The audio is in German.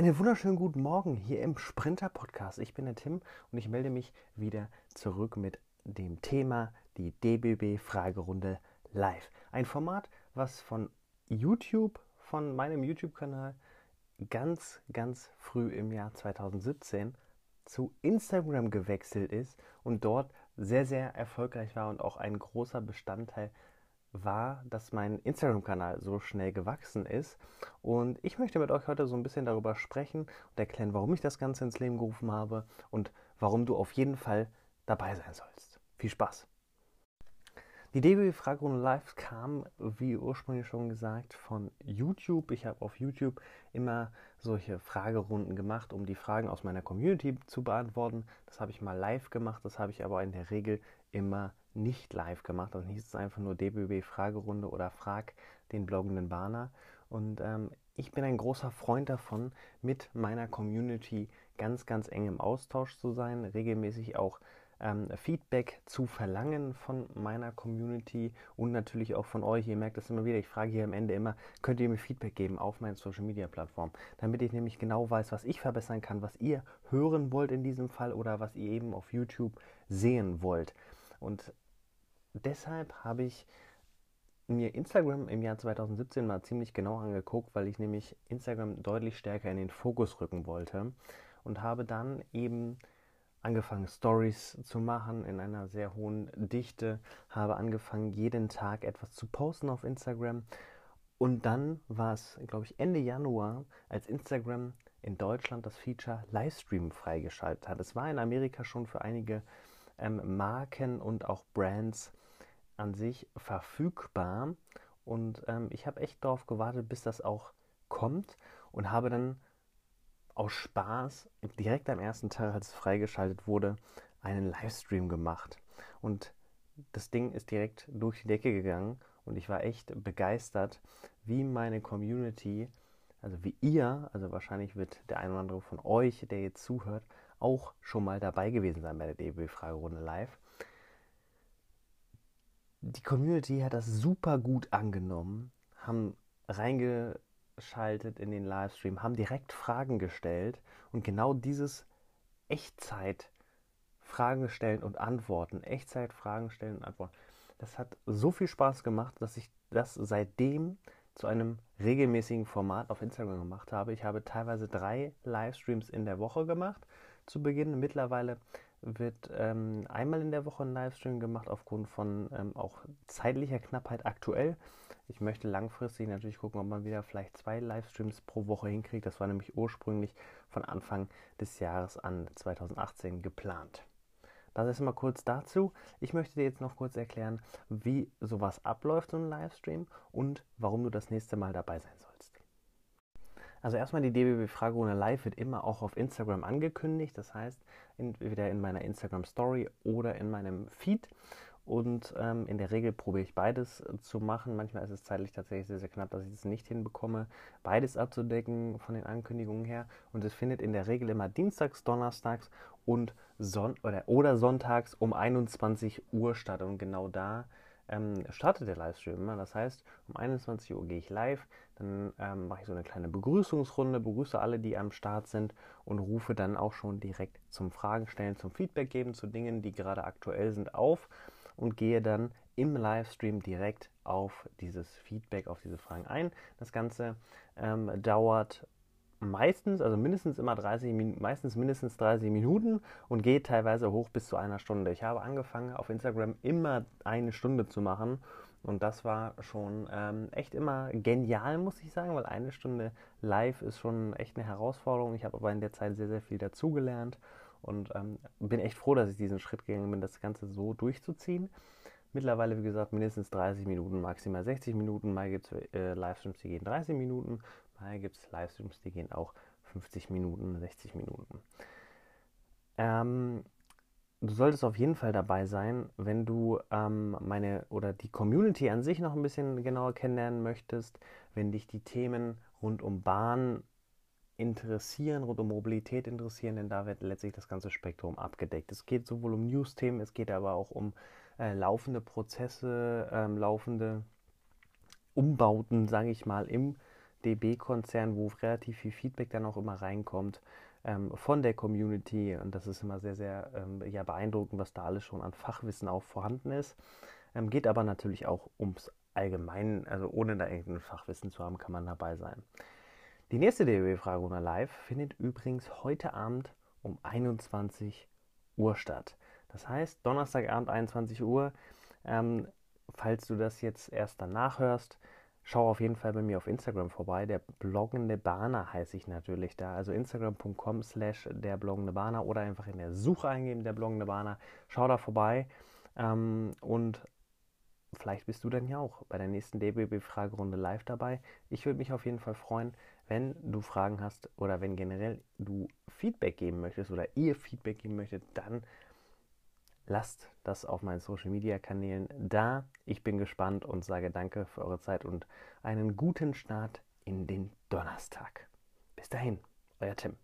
Einen wunderschönen guten Morgen hier im Sprinter Podcast. Ich bin der Tim und ich melde mich wieder zurück mit dem Thema die DBB Fragerunde live. Ein Format, was von YouTube, von meinem YouTube-Kanal ganz, ganz früh im Jahr 2017 zu Instagram gewechselt ist und dort sehr, sehr erfolgreich war und auch ein großer Bestandteil war, dass mein Instagram-Kanal so schnell gewachsen ist. Und ich möchte mit euch heute so ein bisschen darüber sprechen und erklären, warum ich das Ganze ins Leben gerufen habe und warum du auf jeden Fall dabei sein sollst. Viel Spaß! Die DB Fragerunde Live kam, wie ursprünglich schon gesagt, von YouTube. Ich habe auf YouTube immer solche Fragerunden gemacht, um die Fragen aus meiner Community zu beantworten. Das habe ich mal live gemacht, das habe ich aber in der Regel immer nicht live gemacht. Dann hieß es einfach nur DBB Fragerunde oder Frag den bloggenden Bahner. Und ähm, ich bin ein großer Freund davon, mit meiner Community ganz, ganz eng im Austausch zu sein, regelmäßig auch ähm, Feedback zu verlangen von meiner Community und natürlich auch von euch. Ihr merkt das immer wieder. Ich frage hier am Ende immer, könnt ihr mir Feedback geben auf meinen Social Media Plattformen, damit ich nämlich genau weiß, was ich verbessern kann, was ihr hören wollt in diesem Fall oder was ihr eben auf YouTube sehen wollt. Und deshalb habe ich mir Instagram im Jahr 2017 mal ziemlich genau angeguckt, weil ich nämlich Instagram deutlich stärker in den Fokus rücken wollte und habe dann eben angefangen Stories zu machen in einer sehr hohen Dichte, habe angefangen jeden Tag etwas zu posten auf Instagram und dann war es, glaube ich, Ende Januar, als Instagram in Deutschland das Feature Livestream freigeschaltet hat. Es war in Amerika schon für einige ähm, Marken und auch Brands an sich verfügbar. Und ähm, ich habe echt darauf gewartet, bis das auch kommt und habe dann aus Spaß direkt am ersten Tag, als es freigeschaltet wurde, einen Livestream gemacht. Und das Ding ist direkt durch die Decke gegangen und ich war echt begeistert, wie meine Community, also wie ihr, also wahrscheinlich wird der ein oder andere von euch, der jetzt zuhört, auch schon mal dabei gewesen sein bei der DB-Fragerunde live. Die Community hat das super gut angenommen, haben reingeschaltet in den Livestream, haben direkt Fragen gestellt und genau dieses Echtzeit Fragen stellen und antworten, Echtzeit Fragen stellen und antworten. Das hat so viel Spaß gemacht, dass ich das seitdem zu einem regelmäßigen Format auf Instagram gemacht habe. Ich habe teilweise drei Livestreams in der Woche gemacht zu Beginn. Mittlerweile wird ähm, einmal in der Woche ein Livestream gemacht, aufgrund von ähm, auch zeitlicher Knappheit aktuell. Ich möchte langfristig natürlich gucken, ob man wieder vielleicht zwei Livestreams pro Woche hinkriegt. Das war nämlich ursprünglich von Anfang des Jahres an 2018 geplant. Das ist mal kurz dazu. Ich möchte dir jetzt noch kurz erklären, wie sowas abläuft, so ein Livestream und warum du das nächste Mal dabei sein sollst. Also erstmal die DBB Fragerunde Live wird immer auch auf Instagram angekündigt. Das heißt, entweder in meiner Instagram Story oder in meinem Feed. Und ähm, in der Regel probiere ich beides zu machen. Manchmal ist es zeitlich tatsächlich sehr, sehr knapp, dass ich es nicht hinbekomme, beides abzudecken von den Ankündigungen her. Und es findet in der Regel immer dienstags, donnerstags und Son oder, oder sonntags um 21 Uhr statt. Und genau da ähm, startet der Livestream immer. Das heißt, um 21 Uhr gehe ich live, dann ähm, mache ich so eine kleine Begrüßungsrunde, begrüße alle, die am Start sind und rufe dann auch schon direkt zum Fragen stellen, zum Feedback geben zu Dingen, die gerade aktuell sind, auf und gehe dann im Livestream direkt auf dieses Feedback, auf diese Fragen ein. Das Ganze ähm, dauert meistens, also mindestens immer 30, meistens mindestens 30 Minuten und geht teilweise hoch bis zu einer Stunde. Ich habe angefangen auf Instagram immer eine Stunde zu machen und das war schon ähm, echt immer genial, muss ich sagen, weil eine Stunde live ist schon echt eine Herausforderung. Ich habe aber in der Zeit sehr, sehr viel dazugelernt und ähm, bin echt froh, dass ich diesen Schritt gegangen bin, das Ganze so durchzuziehen. Mittlerweile, wie gesagt, mindestens 30 Minuten, maximal 60 Minuten. Mal gibt es äh, Livestreams, die gehen 30 Minuten. Mal gibt es Livestreams, die gehen auch 50 Minuten, 60 Minuten. Ähm, du solltest auf jeden Fall dabei sein, wenn du ähm, meine oder die Community an sich noch ein bisschen genauer kennenlernen möchtest, wenn dich die Themen rund um Bahn interessieren, rund um Mobilität interessieren, denn da wird letztlich das ganze Spektrum abgedeckt. Es geht sowohl um News-Themen, es geht aber auch um äh, laufende Prozesse, ähm, laufende Umbauten, sage ich mal, im DB-Konzern, wo relativ viel Feedback dann auch immer reinkommt ähm, von der Community. Und das ist immer sehr, sehr ähm, ja, beeindruckend, was da alles schon an Fachwissen auch vorhanden ist. Ähm, geht aber natürlich auch ums Allgemeine, also ohne da irgendein Fachwissen zu haben, kann man dabei sein. Die nächste DBB-Fragerunde live findet übrigens heute Abend um 21 Uhr statt. Das heißt, Donnerstagabend 21 Uhr. Ähm, falls du das jetzt erst danach hörst, schau auf jeden Fall bei mir auf Instagram vorbei. Der bloggende Bahner heiße ich natürlich da. Also instagram.com slash der bloggende Bahner oder einfach in der Suche eingeben, der bloggende Bahner. Schau da vorbei. Ähm, und vielleicht bist du dann ja auch bei der nächsten DBB-Fragerunde live dabei. Ich würde mich auf jeden Fall freuen, wenn du Fragen hast oder wenn generell du Feedback geben möchtest oder ihr Feedback geben möchtet, dann lasst das auf meinen Social Media Kanälen da. Ich bin gespannt und sage danke für eure Zeit und einen guten Start in den Donnerstag. Bis dahin, euer Tim.